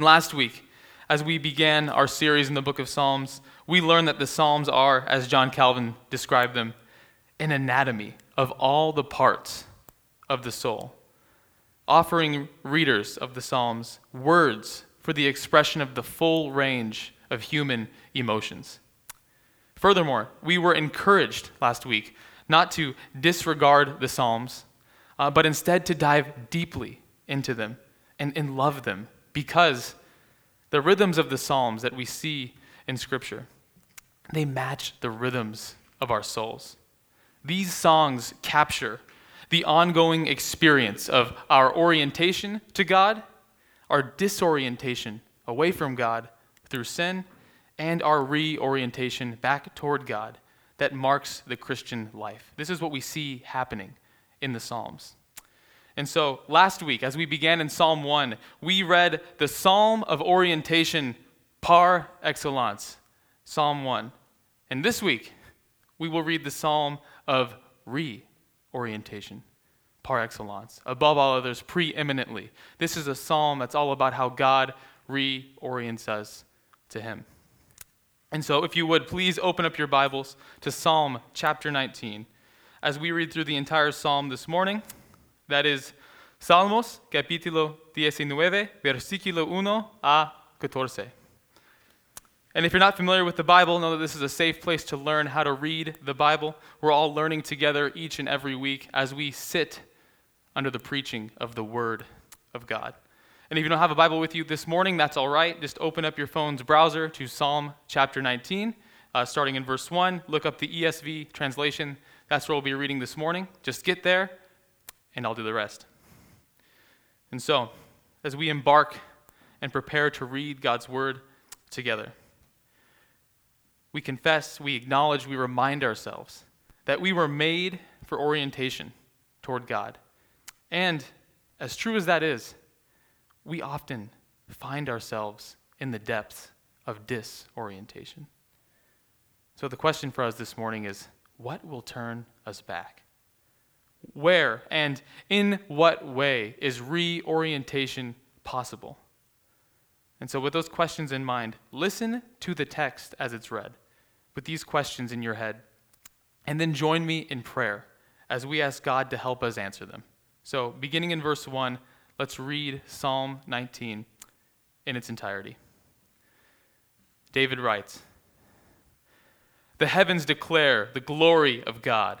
Last week, as we began our series in the book of Psalms, we learned that the Psalms are, as John Calvin described them, an anatomy of all the parts of the soul, offering readers of the Psalms words for the expression of the full range of human emotions. Furthermore, we were encouraged last week not to disregard the Psalms, uh, but instead to dive deeply into them and, and love them because the rhythms of the Psalms that we see in Scripture, they match the rhythms of our souls. These songs capture the ongoing experience of our orientation to God, our disorientation away from God through sin, and our reorientation back toward God that marks the Christian life. This is what we see happening in the Psalms. And so last week, as we began in Psalm 1, we read the Psalm of orientation par excellence, Psalm 1. And this week, we will read the Psalm of reorientation par excellence, above all others, preeminently. This is a psalm that's all about how God reorients us to Him. And so, if you would, please open up your Bibles to Psalm chapter 19 as we read through the entire psalm this morning. That is Salmos, capítulo 19, versículo 1 a 14. And if you're not familiar with the Bible, know that this is a safe place to learn how to read the Bible. We're all learning together each and every week as we sit under the preaching of the Word of God. And if you don't have a Bible with you this morning, that's all right. Just open up your phone's browser to Psalm chapter 19, uh, starting in verse 1. Look up the ESV translation. That's where we'll be reading this morning. Just get there, and I'll do the rest. And so, as we embark and prepare to read God's word together, we confess, we acknowledge, we remind ourselves that we were made for orientation toward God. And as true as that is, we often find ourselves in the depths of disorientation. So the question for us this morning is what will turn us back? Where and in what way is reorientation possible? And so, with those questions in mind, listen to the text as it's read, with these questions in your head, and then join me in prayer as we ask God to help us answer them. So, beginning in verse 1, let's read Psalm 19 in its entirety. David writes The heavens declare the glory of God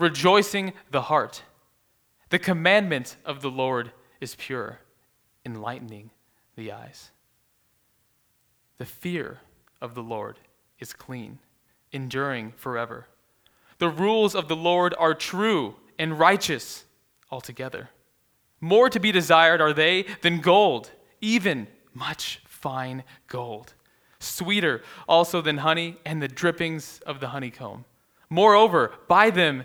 rejoicing the heart. The commandment of the Lord is pure, enlightening the eyes. The fear of the Lord is clean, enduring forever. The rules of the Lord are true and righteous altogether. More to be desired are they than gold, even much fine gold. Sweeter also than honey and the drippings of the honeycomb. Moreover, by them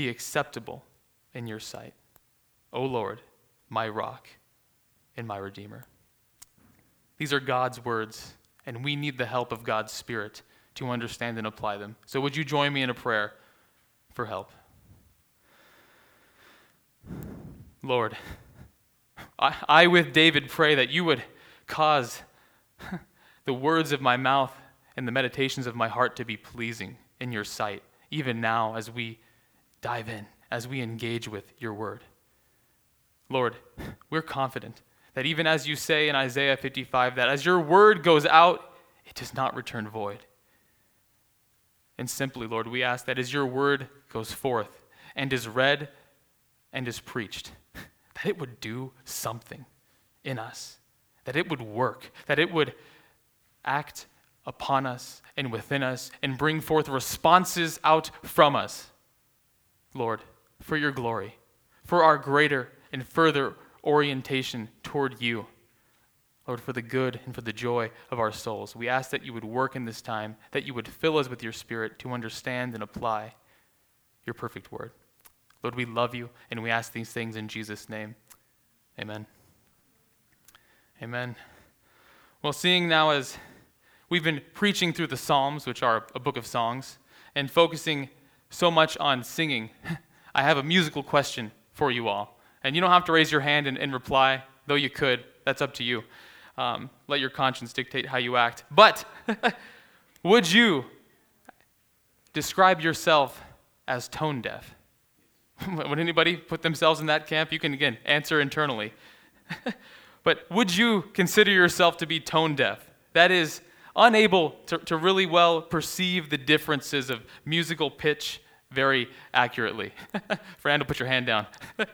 be acceptable in your sight. O Lord, my rock and my redeemer. These are God's words, and we need the help of God's Spirit to understand and apply them. So, would you join me in a prayer for help? Lord, I, I with David pray that you would cause the words of my mouth and the meditations of my heart to be pleasing in your sight, even now as we dive in, as we engage with your word. Lord, we're confident that even as you say in Isaiah 55, that as your word goes out, it does not return void. And simply, Lord, we ask that as your word goes forth and is read and is preached, that it would do something in us, that it would work, that it would act upon us and within us and bring forth responses out from us. Lord, for your glory, for our greater and further orientation toward you. Lord, for the good and for the joy of our souls. We ask that you would work in this time, that you would fill us with your Spirit to understand and apply your perfect word. Lord, we love you, and we ask these things in Jesus' name. Amen. Amen. Well, seeing now as we've been preaching through the Psalms, which are a book of songs, and focusing so much on singing, I have a musical question for you all. And you don't have to raise your hand and, and reply, though you could. That's up to you. Um, let your conscience dictate how you act. But would you describe yourself as tone deaf? would anybody put themselves in that camp? You can, again, answer internally. but would you consider yourself to be tone deaf? That is, unable to, to really well perceive the differences of musical pitch very accurately. Fernando, put your hand down.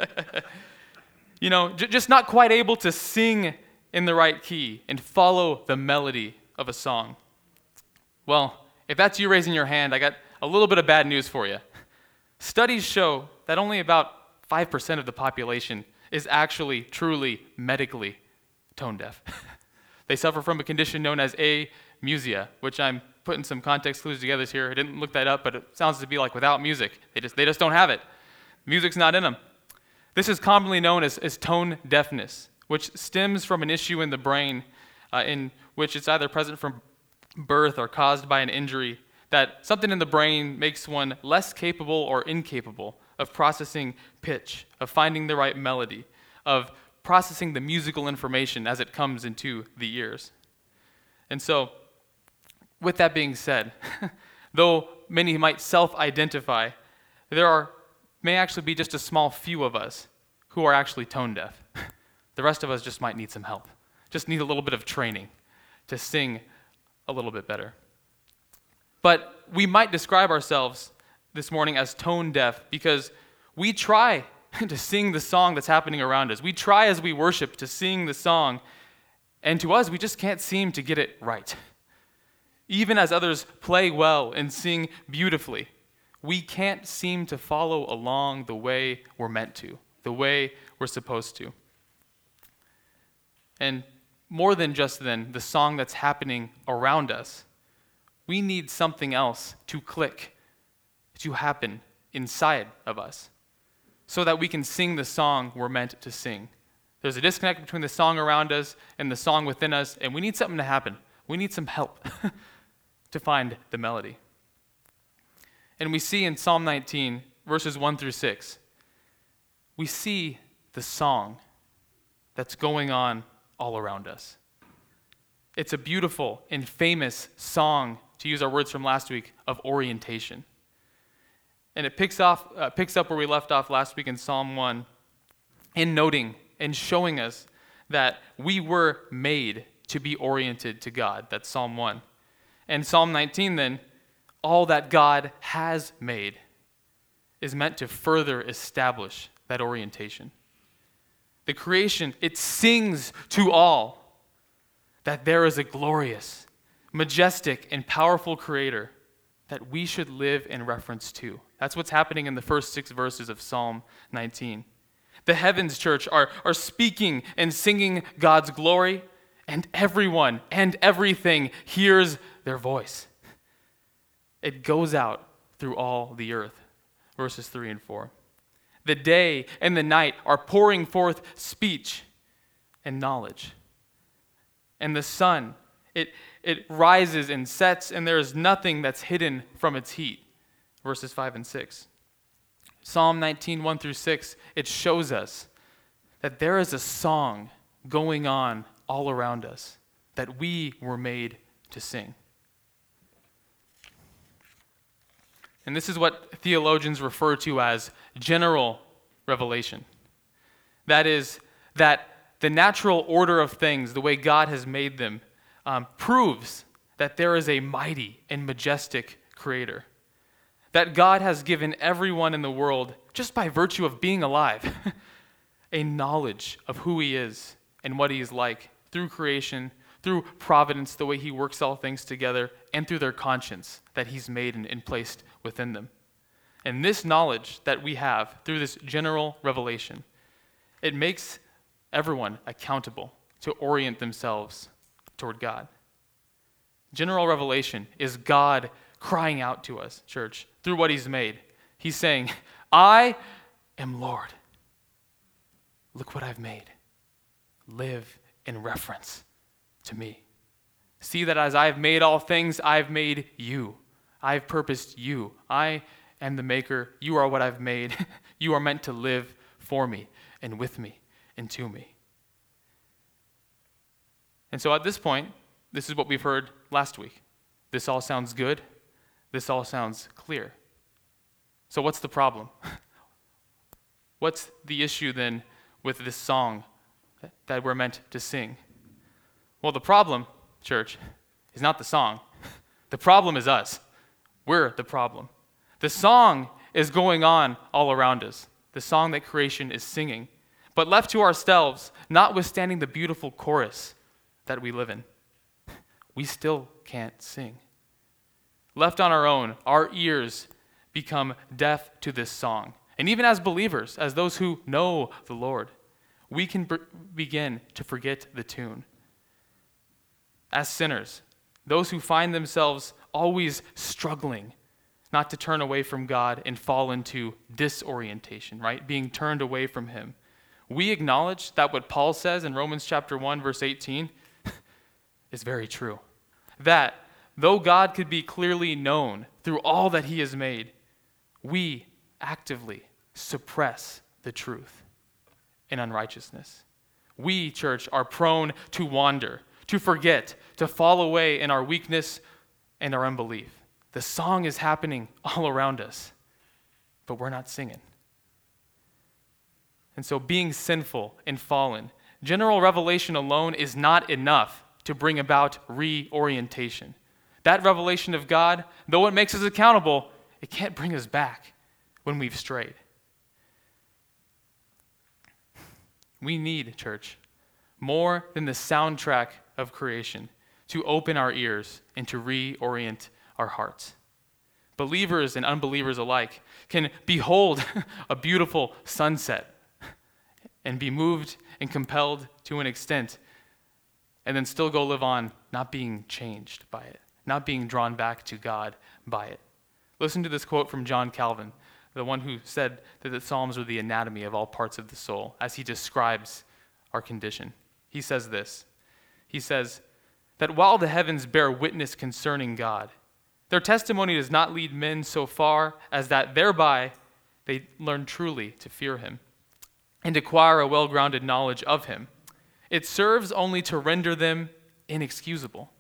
you know, j- just not quite able to sing in the right key and follow the melody of a song. Well, if that's you raising your hand, I got a little bit of bad news for you. Studies show that only about 5% of the population is actually truly medically tone deaf. they suffer from a condition known as amusia, which I'm putting some context clues together here. I didn't look that up, but it sounds to be like without music. They just, they just don't have it. Music's not in them. This is commonly known as, as tone deafness, which stems from an issue in the brain uh, in which it's either present from birth or caused by an injury, that something in the brain makes one less capable or incapable of processing pitch, of finding the right melody, of processing the musical information as it comes into the ears. And so, with that being said, though many might self identify, there are, may actually be just a small few of us who are actually tone deaf. the rest of us just might need some help, just need a little bit of training to sing a little bit better. But we might describe ourselves this morning as tone deaf because we try to sing the song that's happening around us. We try as we worship to sing the song, and to us, we just can't seem to get it right. Even as others play well and sing beautifully, we can't seem to follow along the way we're meant to, the way we're supposed to. And more than just then, the song that's happening around us, we need something else to click, to happen inside of us, so that we can sing the song we're meant to sing. There's a disconnect between the song around us and the song within us, and we need something to happen. We need some help. to find the melody. And we see in Psalm 19, verses 1 through 6, we see the song that's going on all around us. It's a beautiful and famous song, to use our words from last week, of orientation. And it picks, off, uh, picks up where we left off last week in Psalm 1 in noting and showing us that we were made to be oriented to God. That's Psalm 1. And Psalm 19, then, all that God has made is meant to further establish that orientation. The creation, it sings to all that there is a glorious, majestic, and powerful creator that we should live in reference to. That's what's happening in the first six verses of Psalm 19. The heavens, church, are, are speaking and singing God's glory, and everyone and everything hears their voice. It goes out through all the earth. Verses 3 and 4. The day and the night are pouring forth speech and knowledge. And the sun It, it rises and sets, and there is nothing that's hidden from its heat. Verses 5 and 6. Psalm 19, 1 through 6, it shows us that there is a song going on all around us that we were made to sing. And this is what theologians refer to as general revelation. That is, that the natural order of things, the way God has made them, um, proves that there is a mighty and majestic creator. That God has given everyone in the world, just by virtue of being alive, a knowledge of who he is and what he is like through creation, through providence, the way he works all things together, and through their conscience that he's made and, and placed within them. And this knowledge that we have through this general revelation, it makes everyone accountable to orient themselves toward God. General revelation is God crying out to us, church, through what He's made. He's saying, I am Lord. Look what I've made. Live in reference to me. See that as I've made all things, I've made you. I've purposed you. I am the maker. You are what I've made. you are meant to live for me and with me and to me. And so at this point, this is what we've heard last week. This all sounds good. This all sounds clear. So, what's the problem? what's the issue then with this song that we're meant to sing? Well, the problem, church, is not the song. The problem is us. We're the problem. The song is going on all around us, the song that creation is singing. But left to ourselves, notwithstanding the beautiful chorus that we live in, we still can't sing. Left on our own, our ears become deaf to this song. And even as believers, as those who know the Lord, we can b- begin to forget the tune. As sinners, those who find themselves always struggling not to turn away from God and fall into disorientation, right? Being turned away from Him. We acknowledge that what Paul says in Romans chapter 1 verse 18 is very true. That though God could be clearly known through all that he has made, we actively suppress the truth in unrighteousness. We, church, are prone to wander, to forget, to fall away in our weakness and our unbelief. The song is happening all around us, but we're not singing. And so, being sinful and fallen, general revelation alone is not enough to bring about reorientation. That revelation of God, though it makes us accountable, it can't bring us back when we've strayed. We need, church, more than the soundtrack of creation to open our ears and to reorient our hearts. Believers and unbelievers alike can behold a beautiful sunset and be moved and compelled to an extent, and then still go live on not being changed by it, not being drawn back to God by it. Listen to this quote from John Calvin, the one who said that the Psalms are the anatomy of all parts of the soul, as he describes our condition. He says this He says, that while the heavens bear witness concerning God, their testimony does not lead men so far as that thereby they learn truly to fear him and acquire a well grounded knowledge of him. It serves only to render them inexcusable.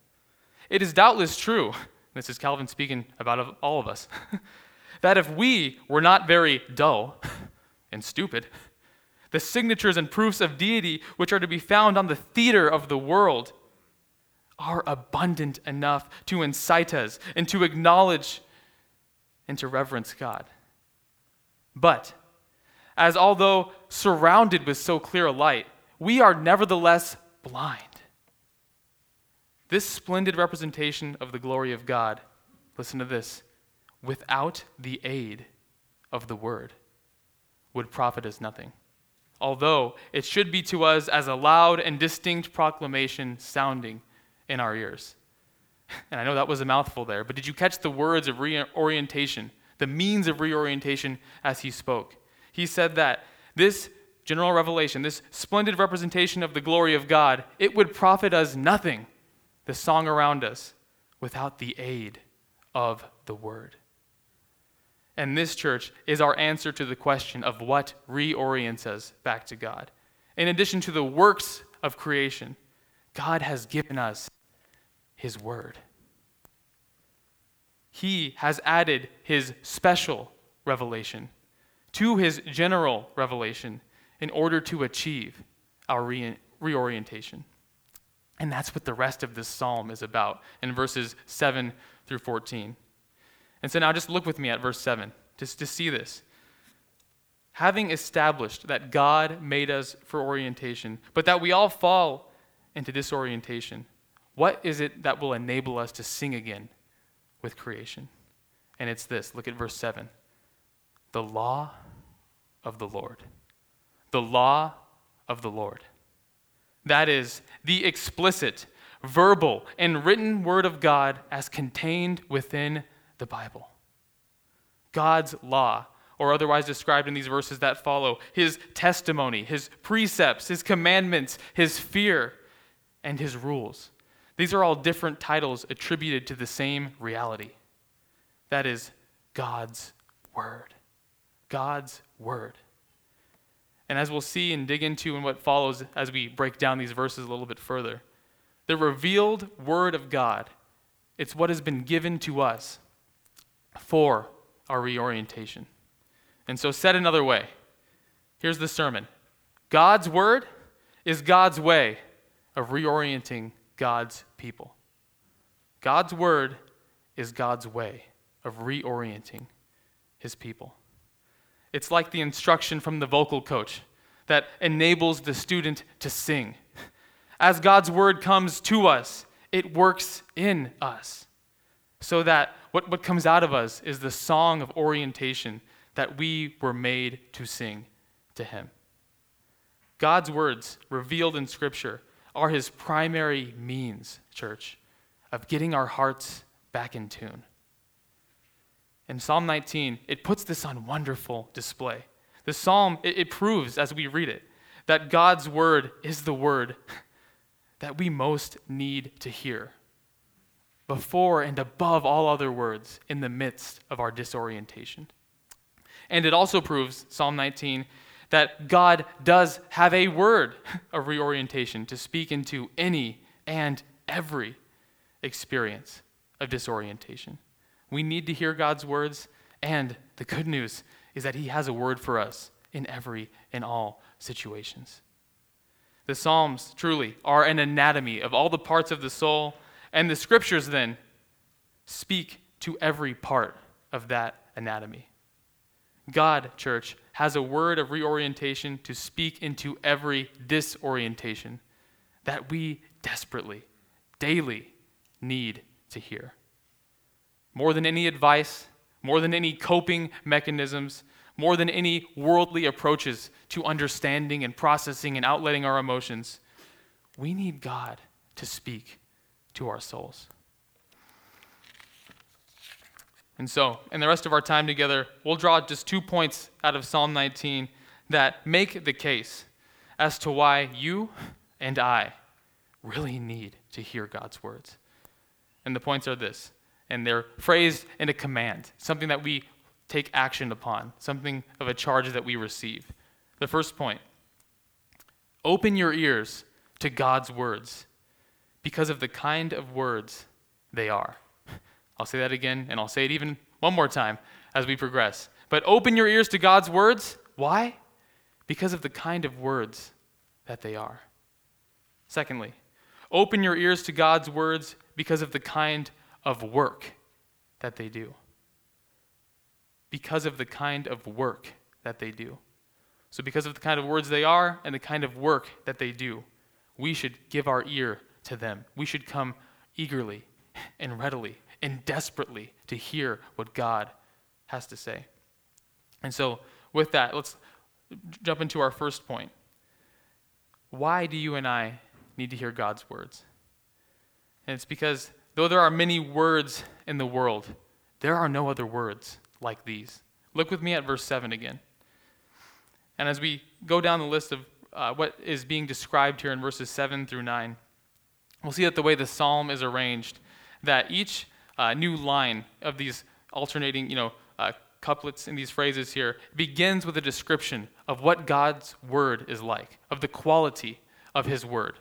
It is doubtless true, this is Calvin speaking about all of us, that if we were not very dull and stupid, the signatures and proofs of deity which are to be found on the theater of the world are abundant enough to incite us and to acknowledge and to reverence God. But as although surrounded with so clear a light, we are nevertheless blind. This splendid representation of the glory of God, listen to this, without the aid of the word, would profit us nothing. Although it should be to us as a loud and distinct proclamation sounding in our ears. And I know that was a mouthful there, but did you catch the words of reorientation, the means of reorientation as he spoke? He said that this general revelation, this splendid representation of the glory of God, it would profit us nothing the song around us, without the aid of the Word. And this church is our answer to the question of what reorients us back to God. In addition to the works of creation, God has given us His Word. He has added His special revelation to His general revelation in order to achieve our re- reorientation. And that's what the rest of this psalm is about in verses 7 through 14. And so now just look with me at verse 7 just to see this. Having established that God made us for orientation, but that we all fall into disorientation, what is it that will enable us to sing again with creation? And it's this look at verse 7 the law of the Lord. The law of the Lord. That is the explicit, verbal, and written word of God as contained within the Bible. God's law, or otherwise described in these verses that follow, his testimony, his precepts, his commandments, his fear, and his rules. These are all different titles attributed to the same reality. That is God's Word. God's Word. And as we'll see and dig into in what follows as we break down these verses a little bit further, the revealed Word of God, it's what has been given to us for our reorientation. And so, said another way, here's the sermon God's word is God's way of reorienting God's people. God's word is God's way of reorienting his people. It's like the instruction from the vocal coach that enables the student to sing. As God's word comes to us, it works in us so that what, what comes out of us is the song of orientation that we were made to sing to Him. God's words revealed in Scripture are His primary means, church, of getting our hearts back in tune. In Psalm 19, it puts this on wonderful display. The psalm, it, it proves as we read it that God's word is the word that we most need to hear before and above all other words in the midst of our disorientation. And it also proves, Psalm 19, that God does have a word of reorientation to speak into any and every experience of disorientation. We need to hear God's words, and the good news is that He has a word for us in every and all situations. The Psalms truly are an anatomy of all the parts of the soul and the scriptures then speak to every part of that anatomy. God, church, has a word of reorientation to speak into every disorientation that we desperately, daily need to hear. More than any advice, more than any coping mechanisms, more than any worldly approaches to understanding and processing and outletting our emotions, we need God to speak to our souls. And so, in the rest of our time together, we'll draw just two points out of Psalm 19 that make the case as to why you and I really need to hear God's words. And the points are this, and they're phrased in a command, something that we take action upon, something of a charge that we receive. The first point open your ears to God's words because of the kind of words they are. I'll say that again, and I'll say it even one more time as we progress. But open your ears to God's words. Why? Because of the kind of words that they are. Secondly, open your ears to God's words because of the kind of work that they do. Because of the kind of work that they do. So, because of the kind of words they are and the kind of work that they do, we should give our ear to them. We should come eagerly and readily and desperately to hear what God has to say. And so, with that, let's jump into our first point. Why do you and I need to hear God's words? And it's because though there are many words in the world, there are no other words like these. Look with me at verse 7 again. And as we go down the list of uh, what is being described here in verses 7 through 9, we'll see that the way the psalm is arranged, that each uh, new line of these alternating, you know, uh, couplets in these phrases here begins with a description of what God's word is like, of the quality of his word,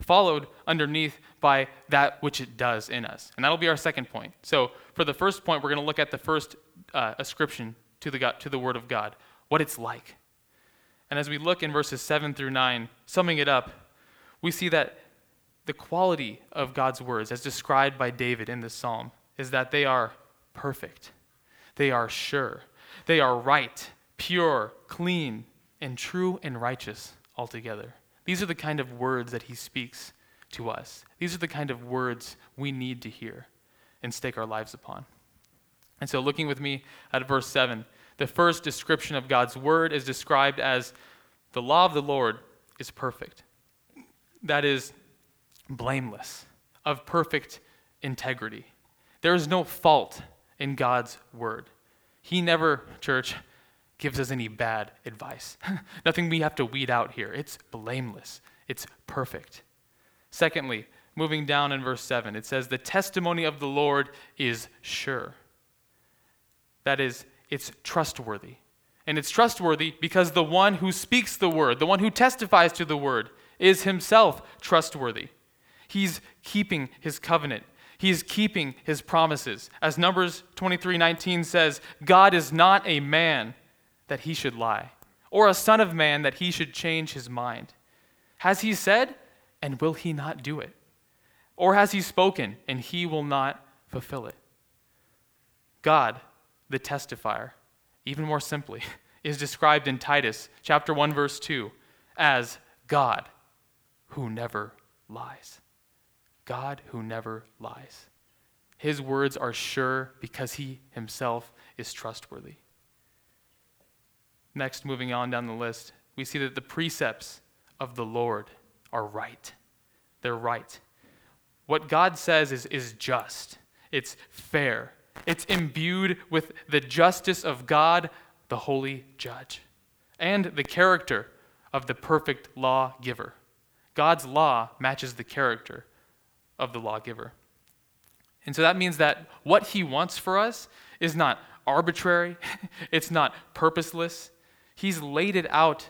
followed underneath by that which it does in us. And that'll be our second point. So, for the first point, we're going to look at the first uh, ascription to the, God, to the word of God, what it's like. And as we look in verses 7 through 9, summing it up, we see that the quality of God's words, as described by David in this psalm, is that they are perfect, they are sure, they are right, pure, clean, and true and righteous altogether. These are the kind of words that he speaks to us. These are the kind of words we need to hear and stake our lives upon. And so, looking with me at verse 7, the first description of God's word is described as the law of the Lord is perfect. That is blameless, of perfect integrity. There is no fault in God's word. He never, church, gives us any bad advice. Nothing we have to weed out here. It's blameless, it's perfect. Secondly, moving down in verse 7, it says, The testimony of the Lord is sure. That is, it's trustworthy. And it's trustworthy because the one who speaks the word, the one who testifies to the word, is himself trustworthy. He's keeping his covenant. He's keeping his promises. As Numbers 23:19 says, God is not a man that he should lie, or a son of man that he should change his mind. Has he said, and will he not do it? Or has he spoken, and he will not fulfill it? God, the testifier, even more simply, is described in Titus chapter 1 verse 2 as God who never lies. God who never lies. His words are sure because he himself is trustworthy. Next, moving on down the list, we see that the precepts of the Lord are right. They're right. What God says is, is just, it's fair, it's imbued with the justice of God, the holy judge, and the character of the perfect lawgiver. God's law matches the character of the lawgiver. And so that means that what he wants for us is not arbitrary, it's not purposeless. He's laid it out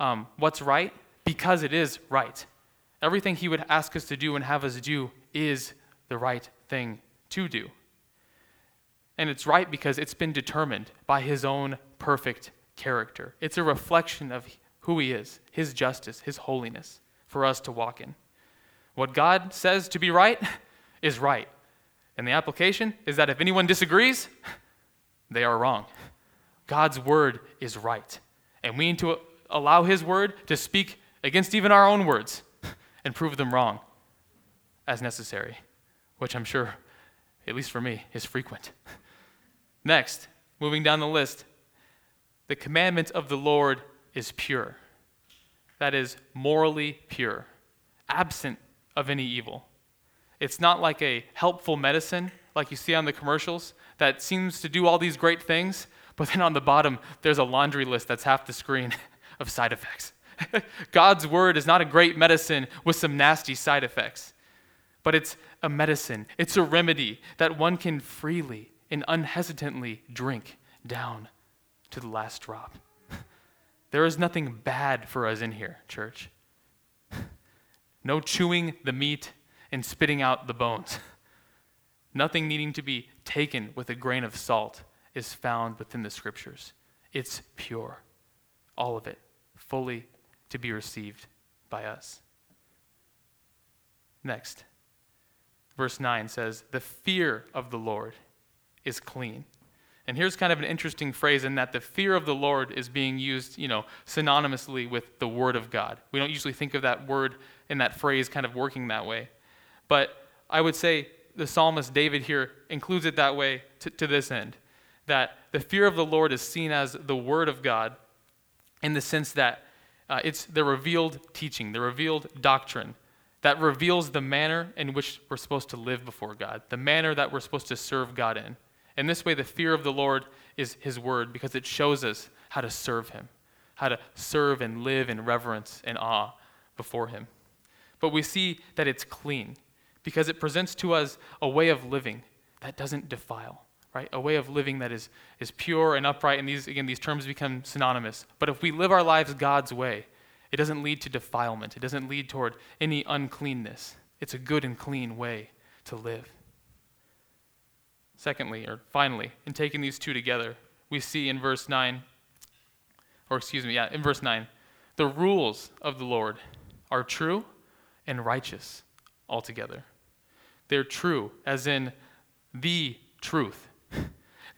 um, what's right because it is right. Everything he would ask us to do and have us do is the right thing to do. And it's right because it's been determined by his own perfect character. It's a reflection of who he is, his justice, his holiness for us to walk in. What God says to be right is right. And the application is that if anyone disagrees, they are wrong. God's word is right. And we need to allow his word to speak against even our own words and prove them wrong as necessary, which I'm sure, at least for me, is frequent. Next, moving down the list, the commandment of the Lord is pure. That is morally pure, absent of any evil. It's not like a helpful medicine like you see on the commercials that seems to do all these great things, but then on the bottom there's a laundry list that's half the screen of side effects. God's word is not a great medicine with some nasty side effects, but it's a medicine, it's a remedy that one can freely and unhesitantly drink down to the last drop. There is nothing bad for us in here, church. No chewing the meat and spitting out the bones. Nothing needing to be taken with a grain of salt is found within the scriptures. It's pure, all of it, fully to be received by us. Next, verse 9 says, The fear of the Lord is clean. And here's kind of an interesting phrase in that the fear of the Lord is being used, you know, synonymously with the word of God. We don't usually think of that word in that phrase kind of working that way. But I would say the psalmist David here includes it that way to, to this end that the fear of the Lord is seen as the word of God in the sense that uh, it's the revealed teaching, the revealed doctrine that reveals the manner in which we're supposed to live before God, the manner that we're supposed to serve God in. In this way, the fear of the Lord is His word because it shows us how to serve Him, how to serve and live in reverence and awe before Him. But we see that it's clean. because it presents to us a way of living that doesn't defile, right? A way of living that is, is pure and upright. And these, again, these terms become synonymous. But if we live our lives God's way, it doesn't lead to defilement, it doesn't lead toward any uncleanness. It's a good and clean way to live. Secondly, or finally, in taking these two together, we see in verse 9, or excuse me, yeah, in verse 9, the rules of the Lord are true and righteous altogether. They're true, as in the truth.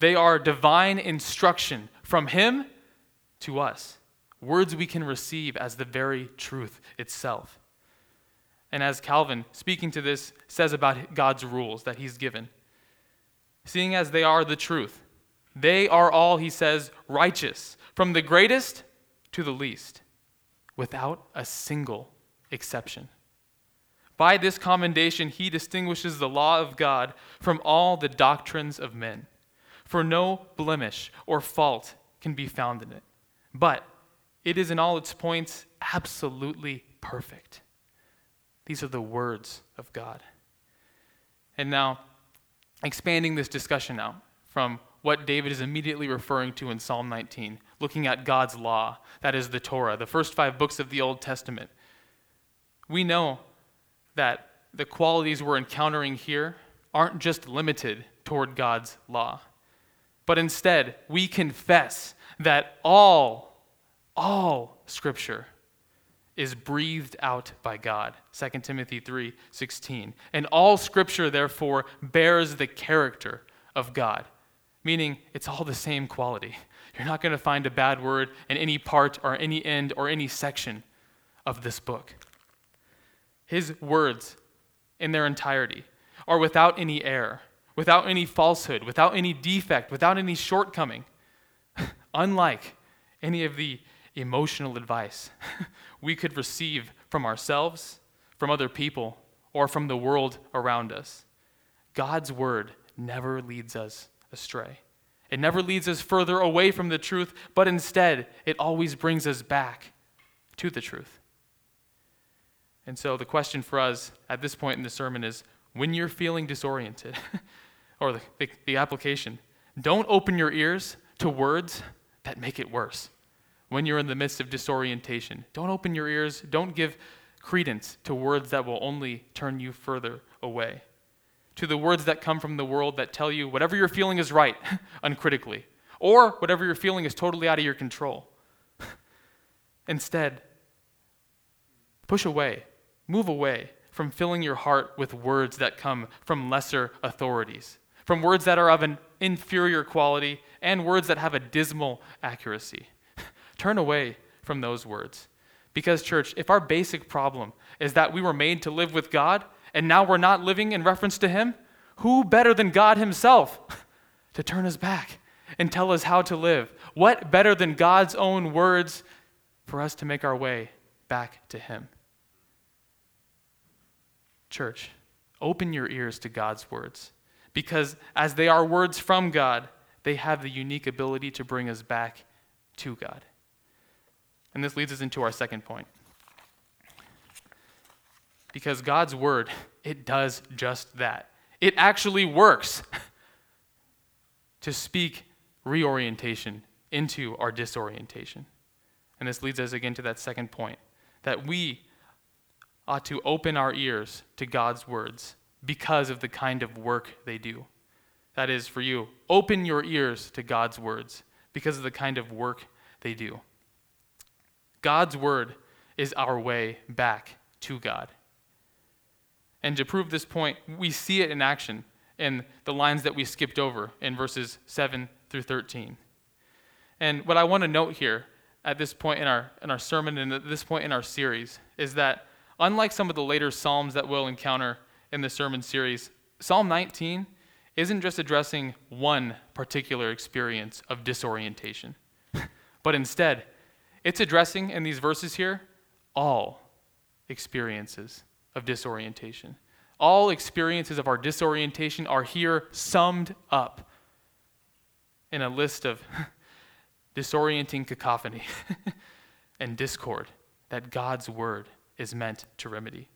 They are divine instruction from Him to us, words we can receive as the very truth itself. And as Calvin, speaking to this, says about God's rules that He's given, seeing as they are the truth, they are all, he says, righteous, from the greatest to the least, without a single exception. By this commendation, he distinguishes the law of God from all the doctrines of men. For no blemish or fault can be found in it. But it is in all its points absolutely perfect. These are the words of God. And now, expanding this discussion out from what David is immediately referring to in Psalm 19, looking at God's law, that is the Torah, the first five books of the Old Testament. We know that the qualities we're encountering here aren't just limited toward God's law, but instead we confess that all, all Scripture is breathed out by God. 2 Timothy 3:16. And all scripture therefore bears the character of God, meaning it's all the same quality. You're not going to find a bad word in any part or any end or any section of this book. His words in their entirety are without any error, without any falsehood, without any defect, without any shortcoming. Unlike any of the emotional advice we could receive from ourselves, from other people, or from the world around us, God's word never leads us astray. It never leads us further away from the truth, but instead, it always brings us back to the truth. And so the question for us at this point in the sermon is when you're feeling disoriented, or the, the, the, application, don't open your ears to words that make it worse. When you're in the midst of disorientation, don't open your ears, don't give credence to words that will only turn you further away. To the words that come from the world that tell you whatever you're feeling is right, uncritically, or whatever you're feeling is totally out of your control. Instead, push away Move away from filling your heart with words that come from lesser authorities, from words that are of an inferior quality, and words that have a dismal accuracy. Turn away from those words. Because, church, if our basic problem is that we were made to live with God and now we're not living in reference to Him, who better than God Himself to turn us back and tell us how to live? What better than God's own words for us to make our way back to Him? Church, open your ears to God's words because as they are words from God, they have the unique ability to bring us back to God. And this leads us into our second point. Because God's word, it does just that. It actually works to speak reorientation into our disorientation. And this leads us again to that second point that we ought to open our ears to God's words because of the kind of work they do. That is, for you, open your ears to God's words because of the kind of work they do. God's word is our way back to God. And to prove this point, we see it in action in the lines that we skipped over in verses 7 through 13. And what I want to note here at this point in our, in our sermon and at this point in our series is that unlike some of the later Psalms that we'll encounter in the sermon series, Psalm 19 isn't just addressing one particular experience of disorientation, but instead, it's addressing in these verses here all experiences of disorientation. All experiences of our disorientation are here summed up in a list of disorienting cacophony and discord that God's word is meant to remedy.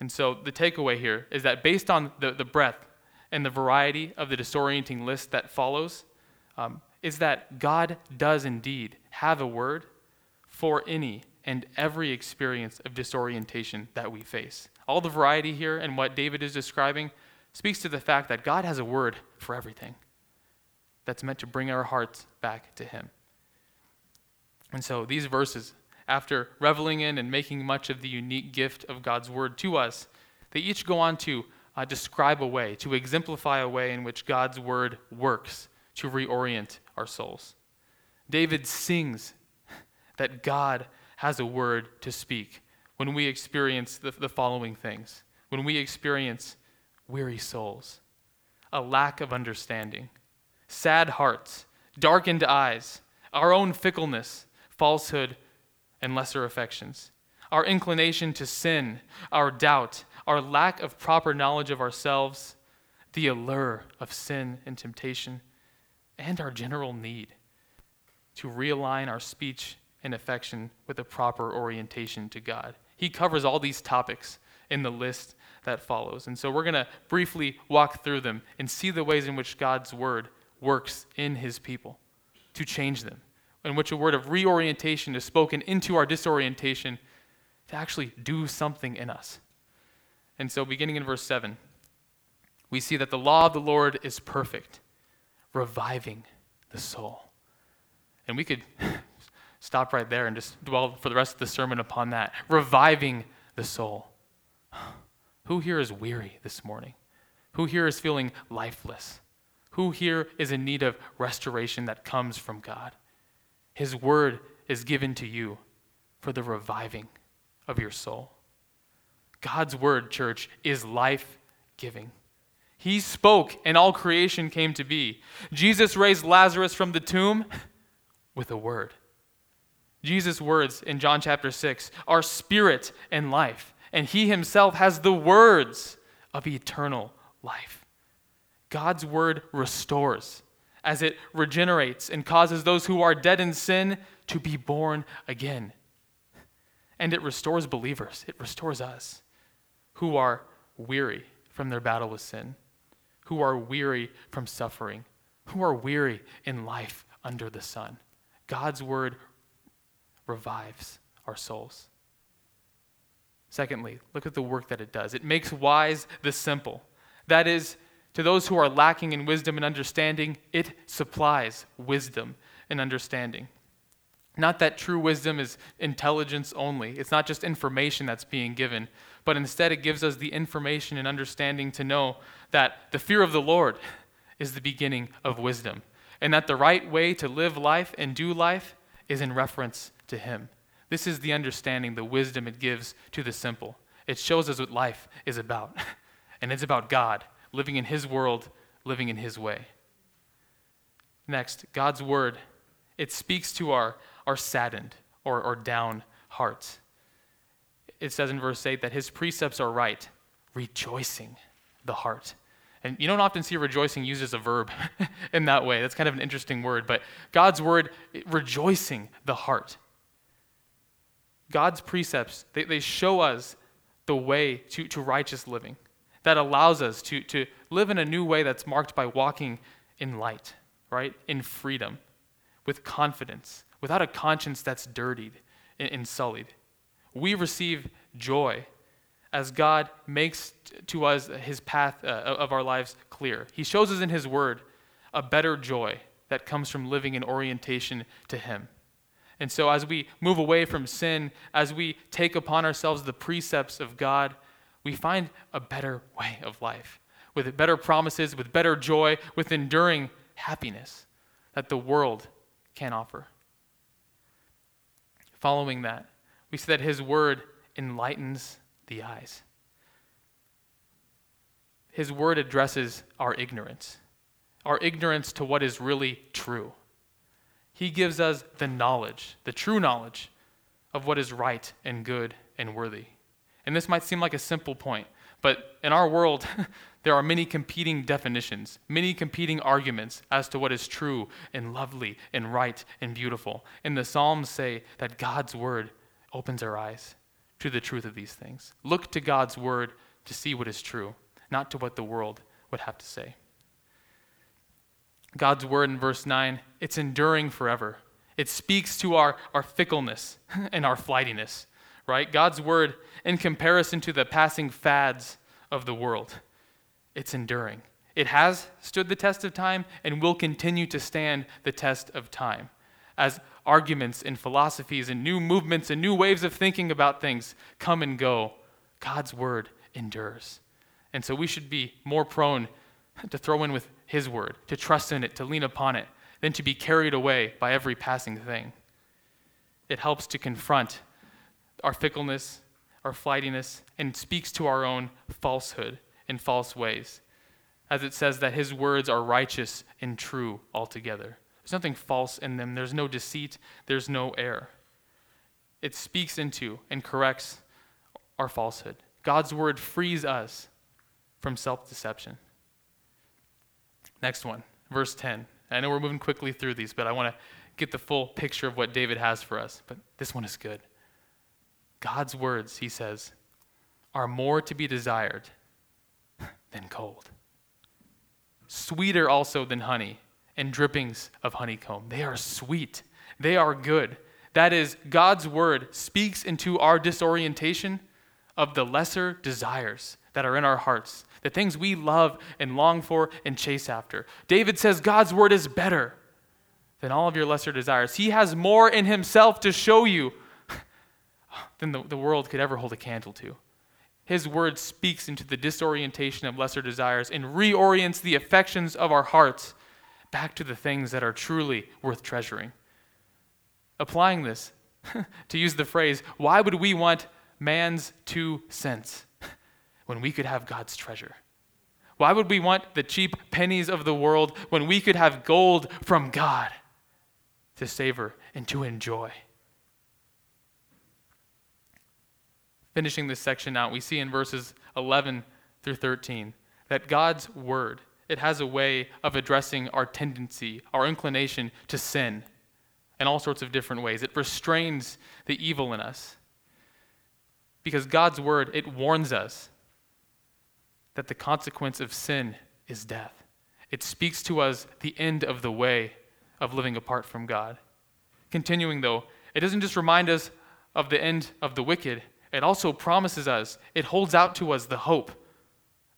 And so the takeaway here is that based on the, the breadth and the variety of the disorienting list that follows, um, is that God does indeed have a word for any and every experience of disorientation that we face. All the variety here and what David is describing speaks to the fact that God has a word for everything that's meant to bring our hearts back to Him. And so these verses after reveling in and making much of the unique gift of God's word to us, they each go on to uh, describe a way, to exemplify a way in which God's word works to reorient our souls. David sings that God has a word to speak when we experience the, the following things when we experience weary souls, a lack of understanding, sad hearts, darkened eyes, our own fickleness, falsehood, and lesser affections. Our inclination to sin, our doubt, our lack of proper knowledge of ourselves, the allure of sin and temptation, and our general need to realign our speech and affection with a proper orientation to God. He covers all these topics in the list that follows. And so we're going to briefly walk through them and see the ways in which God's word works in his people to change them in which a word of reorientation is spoken into our disorientation to actually do something in us. And so, beginning in verse 7, we see that the law of the Lord is perfect, reviving the soul. And we could stop right there and just dwell for the rest of the sermon upon that. Reviving the soul. Who here is weary this morning? Who here is feeling lifeless? Who here is in need of restoration that comes from God? His word is given to you for the reviving of your soul. God's word, church, is life giving. He spoke, and all creation came to be. Jesus raised Lazarus from the tomb with a word. Jesus' words in John chapter 6 are spirit and life, and he himself has the words of eternal life. God's word restores as it regenerates and causes those who are dead in sin to be born again. And it restores believers, it restores us who are weary from their battle with sin, who are weary from suffering, who are weary in life under the sun. God's word revives our souls. Secondly, look at the work that it does. It makes wise the simple. That is, to those who are lacking in wisdom and understanding, it supplies wisdom and understanding. Not that true wisdom is intelligence only. It's not just information that's being given, but instead it gives us the information and understanding to know that the fear of the Lord is the beginning of wisdom, and that the right way to live life and do life is in reference to Him. This is the understanding, the wisdom it gives to the simple. It shows us what life is about, and it's about God living in His world, living in His way. Next, God's Word. It speaks to our, our saddened or, or down hearts. It says in verse 8 that His precepts are right, rejoicing the heart. And you don't often see rejoicing used as a verb in that way. That's kind of an interesting word. But God's word, rejoicing the heart. God's precepts, they, they show us the way to, to righteous living that allows us to, to live in a new way that's marked by walking in light, right? In freedom, with confidence, without a conscience that's dirtied and, sullied. We receive joy as God makes to us his path uh, of our lives clear. He shows us in his word a better joy that comes from living in orientation to him. And so, as we move away from sin, as we take upon ourselves the precepts of God, we find a better way of life with better promises, with better joy, with enduring happiness that the world can offer. Following that, we see that His Word enlightens the eyes. His Word addresses our ignorance, our ignorance to what is really true. He gives us the knowledge, the true knowledge of what is right and good and worthy. And this might seem like a simple point, but in our world, there are many competing definitions, many competing arguments as to what is true and lovely and right and beautiful. And the Psalms say that God's word opens our eyes to the truth of these things. Look to God's word to see what is true, not to what the world would have to say. God's word in verse 9, it's enduring forever. It speaks to our, our fickleness and our flightiness, right? God's word, in comparison to the passing fads of the world, it's enduring. It has stood the test of time and will continue to stand the test of time. As arguments and philosophies and new movements and new ways of thinking about things come and go, God's word endures. And so we should be more prone to throw in with His word, to trust in it, to lean upon it, than to be carried away by every passing thing. It helps to confront our fickleness, our flightiness, and speaks to our own falsehood and false ways. As it says that His words are righteous and true altogether. There's nothing false in them, there's no deceit, there's no error. It speaks into and corrects our falsehood. God's word frees us from self deception. Next one, verse 10. I know we're moving quickly through these, but I want to get the full picture of what David has for us. But this one is good. God's words, he says, are more to be desired than gold, sweeter also than honey and drippings of honeycomb. They are sweet, they are good. That is, God's word speaks into our disorientation of the lesser desires that are in our hearts, the things we love and long for and chase after. David says God's word is better than all of your lesser desires. He has more in himself to show you than the, the world could ever hold a candle to. His word speaks into the disorientation of lesser desires and reorients the affections of our hearts back to the things that are truly worth treasuring. Applying this, to use the phrase, why would we want man's two cents when we could have God's treasure? Why would we want the cheap pennies of the world when we could have gold from God to savor and to enjoy? Finishing this section out, we see in verses 11 through 13 that God's word it has a way of addressing our tendency, our inclination to sin in all sorts of different ways. It restrains the evil in us. Because God's word, it warns us that the consequence of sin is death. It speaks to us the end of the way of living apart from God. Continuing, though, it doesn't just remind us of the end of the wicked, it also promises us, it holds out to us the hope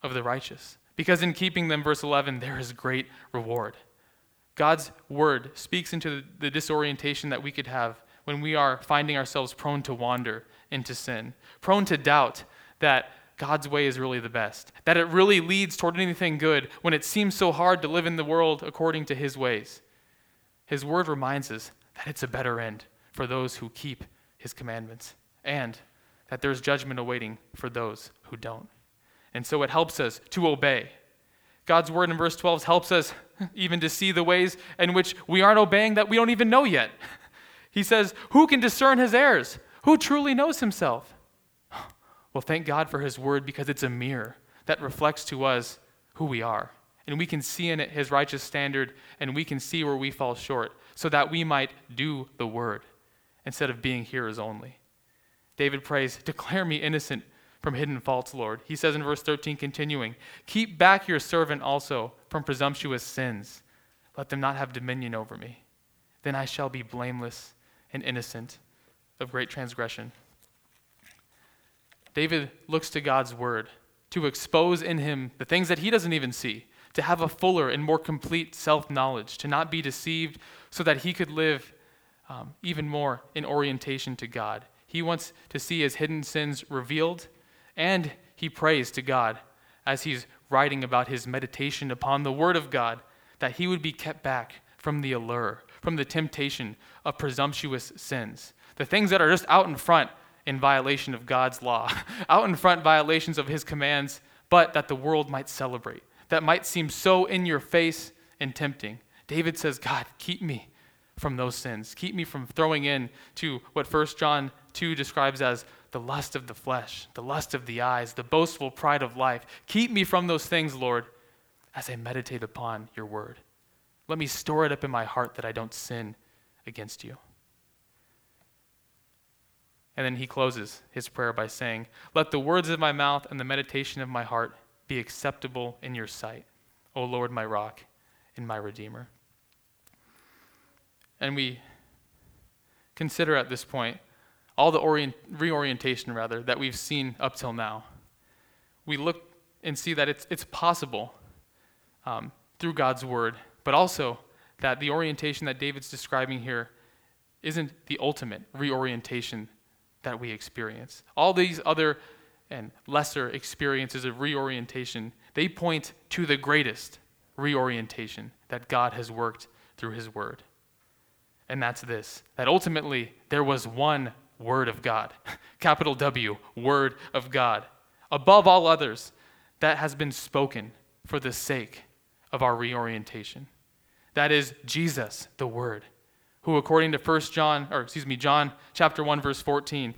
of the righteous. Because in keeping them, verse 11, there is great reward. God's word speaks into the disorientation that we could have when we are finding ourselves prone to wander into sin, prone to doubt that God's way is really the best, that it really leads toward anything good when it seems so hard to live in the world according to His ways. His word reminds us that it's a better end for those who keep His commandments and that there's judgment awaiting for those who don't. And so it helps us to obey. God's word in verse 12 helps us even to see the ways in which we aren't obeying that we don't even know yet. He says, Who can discern his errors? Who truly knows himself? Well, thank God for his word because it's a mirror that reflects to us who we are. And we can see in it his righteous standard and we can see where we fall short so that we might do the word instead of being hearers only. David prays, Declare me innocent from hidden faults, Lord. He says in verse 13, continuing, Keep back your servant also from presumptuous sins. Let them not have dominion over me. Then I shall be blameless and innocent of great transgression. David looks to God's word to expose in him the things that he doesn't even see, to have a fuller and more complete self knowledge, to not be deceived, so that he could live um, even more in orientation to God. He wants to see his hidden sins revealed and he prays to God as he's writing about his meditation upon the Word of God that he would be kept back from the allure, from the temptation of presumptuous sins, the things that are just out in front in violation of God's law, out in front violations of his commands, but that the world might celebrate, that might seem so in your face and tempting. David says, God, keep me from those sins. Keep me from throwing in to what 1 John 2 describes as the lust of the flesh, the lust of the eyes, the boastful pride of life. Keep me from those things, Lord, as I meditate upon your word. Let me store it up in my heart that I don't sin against you. And then he closes his prayer by saying, Let the words of my mouth and the meditation of my heart be acceptable in your sight, O Lord, my rock and my redeemer. And we consider at this point all the orient, reorientation, rather, that we've seen up till now. We look and see that it's, it's possible um, through God's word, but also that the orientation that David's describing here isn't the ultimate reorientation that we experience. All these other and lesser experiences of reorientation, they point to the greatest reorientation that God has worked through his word. And that's this that ultimately there was one word of God, capital W, word of God, above all others, that has been spoken for the sake of our reorientation. That is Jesus, the word who according to 1 John or excuse me John chapter 1 verse 14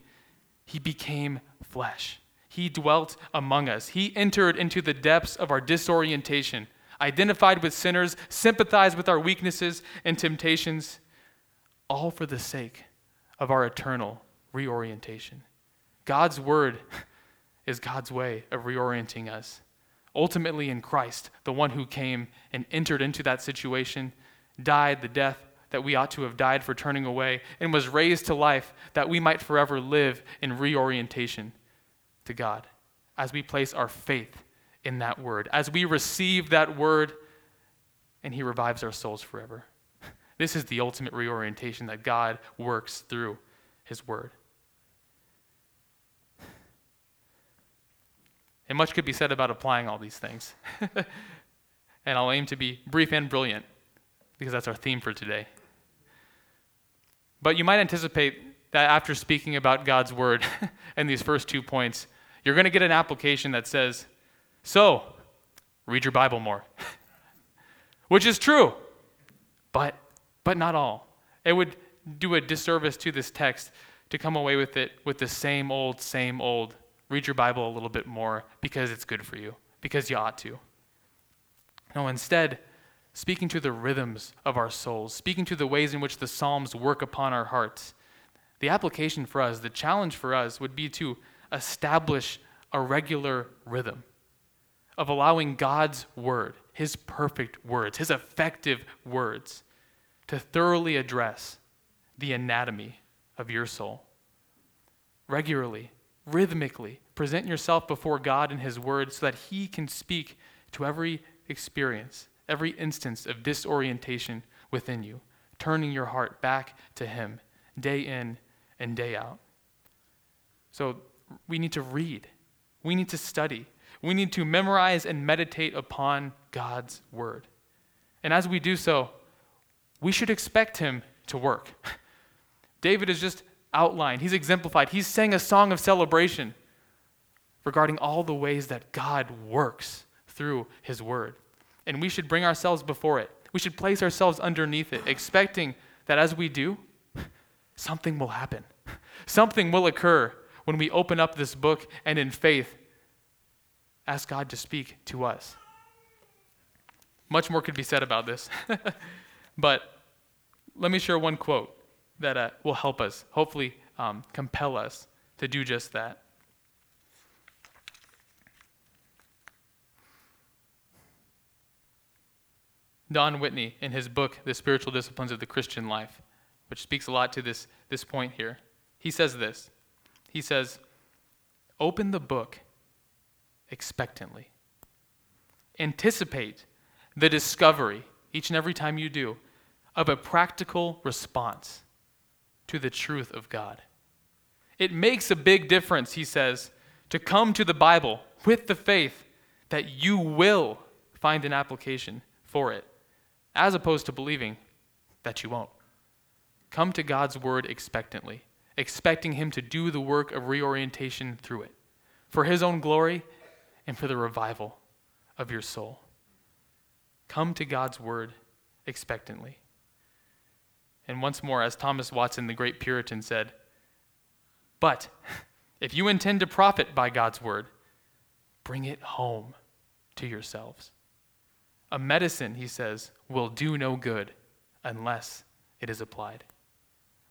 he became flesh. He dwelt among us. He entered into the depths of our disorientation identified with sinners sympathized with our weaknesses and temptations all for the sake of our eternal reorientation God's word is God's way of reorienting us ultimately in Christ the one who came and entered into that situation died the death that we ought to have died for turning away, and was raised to life that we might forever live in reorientation to God as we place our faith in that word, as we receive that word, and He revives our souls forever. This is the ultimate reorientation that God works through His word. And much could be said about applying all these things. and I'll aim to be brief and brilliant because that's our theme for today. But you might anticipate that after speaking about God's word in these first two points, you're going to get an application that says, So, read your Bible more. Which is true, but, but not all. It would do a disservice to this text to come away with it with the same old, same old. Read your Bible a little bit more because it's good for you, because you ought to. No, instead, speaking to the rhythms of our souls, speaking to the ways in which the Psalms work upon our hearts. The application for us, the challenge for us, would be to establish a regular rhythm of allowing God's word, His perfect words, His effective words, to thoroughly address the anatomy of your soul. Regularly, rhythmically, present yourself before God and His word so that He can speak to every experience every instance of disorientation within you, turning your heart back to Him day in and day out. So we need to read, we need to study, we need to memorize and meditate upon God's Word. And as we do so, we should expect Him to work. David is just outlined, he's exemplified, he's sang a song of celebration regarding all the ways that God works through His Word and we should bring ourselves before it. We should place ourselves underneath it, expecting that as we do, something will happen. Something will occur when we open up this book and in faith ask God to speak to us. Much more could be said about this, but let me share one quote that uh, will help us, hopefully, um, compel us to do just that. Don Whitney, in his book, The Spiritual Disciplines of the Christian Life, which speaks a lot to this, this point here, he says this. He says, Open the book expectantly. Anticipate the discovery, each and every time you do, of a practical response to the truth of God. It makes a big difference, he says, to come to the Bible with the faith that you will find an application for it as opposed to believing that you won't. Come to God's word expectantly, expecting Him to do the work of reorientation through it, for His own glory and for the revival of your soul. Come to God's word expectantly. And once more, as Thomas Watson, the great Puritan, said, But if you intend to profit by God's word, bring it home to yourselves. A medicine, he says, will do no good unless it is applied.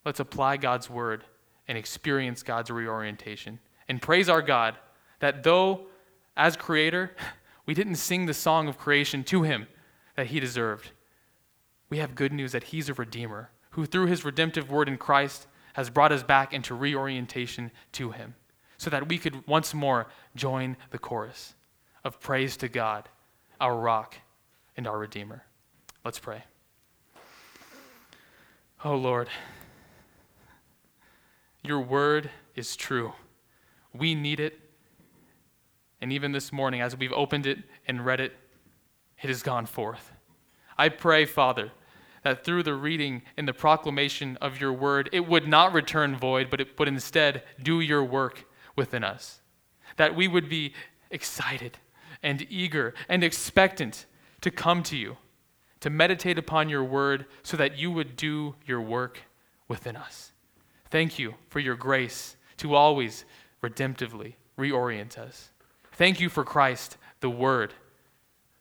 Let's apply God's word and experience God's reorientation. And praise our God that though, as creator, we didn't sing the song of creation to him that he deserved, we have good news that he's a redeemer who, through his redemptive word in Christ, has brought us back into reorientation to him so that we could once more join the chorus of praise to God, our rock and our redeemer. Let's pray. Oh Lord, your word is true. We need it. And even this morning, as we've opened it and read it, it has gone forth. I pray, Father, that through the reading and the proclamation of your word, it would not return void, but it would instead do your work within us. That we would be excited and eager and expectant to come to you, to meditate upon your word, so that you would do your work within us. Thank you for your grace to always redemptively reorient us. Thank you for Christ, the Word,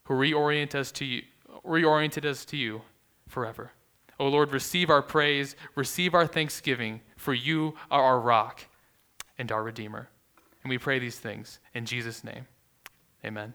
who reorient us to you, reoriented us to you forever. O oh Lord, receive our praise, receive our thanksgiving, for you are our rock and our Redeemer. And we pray these things in Jesus' name. Amen.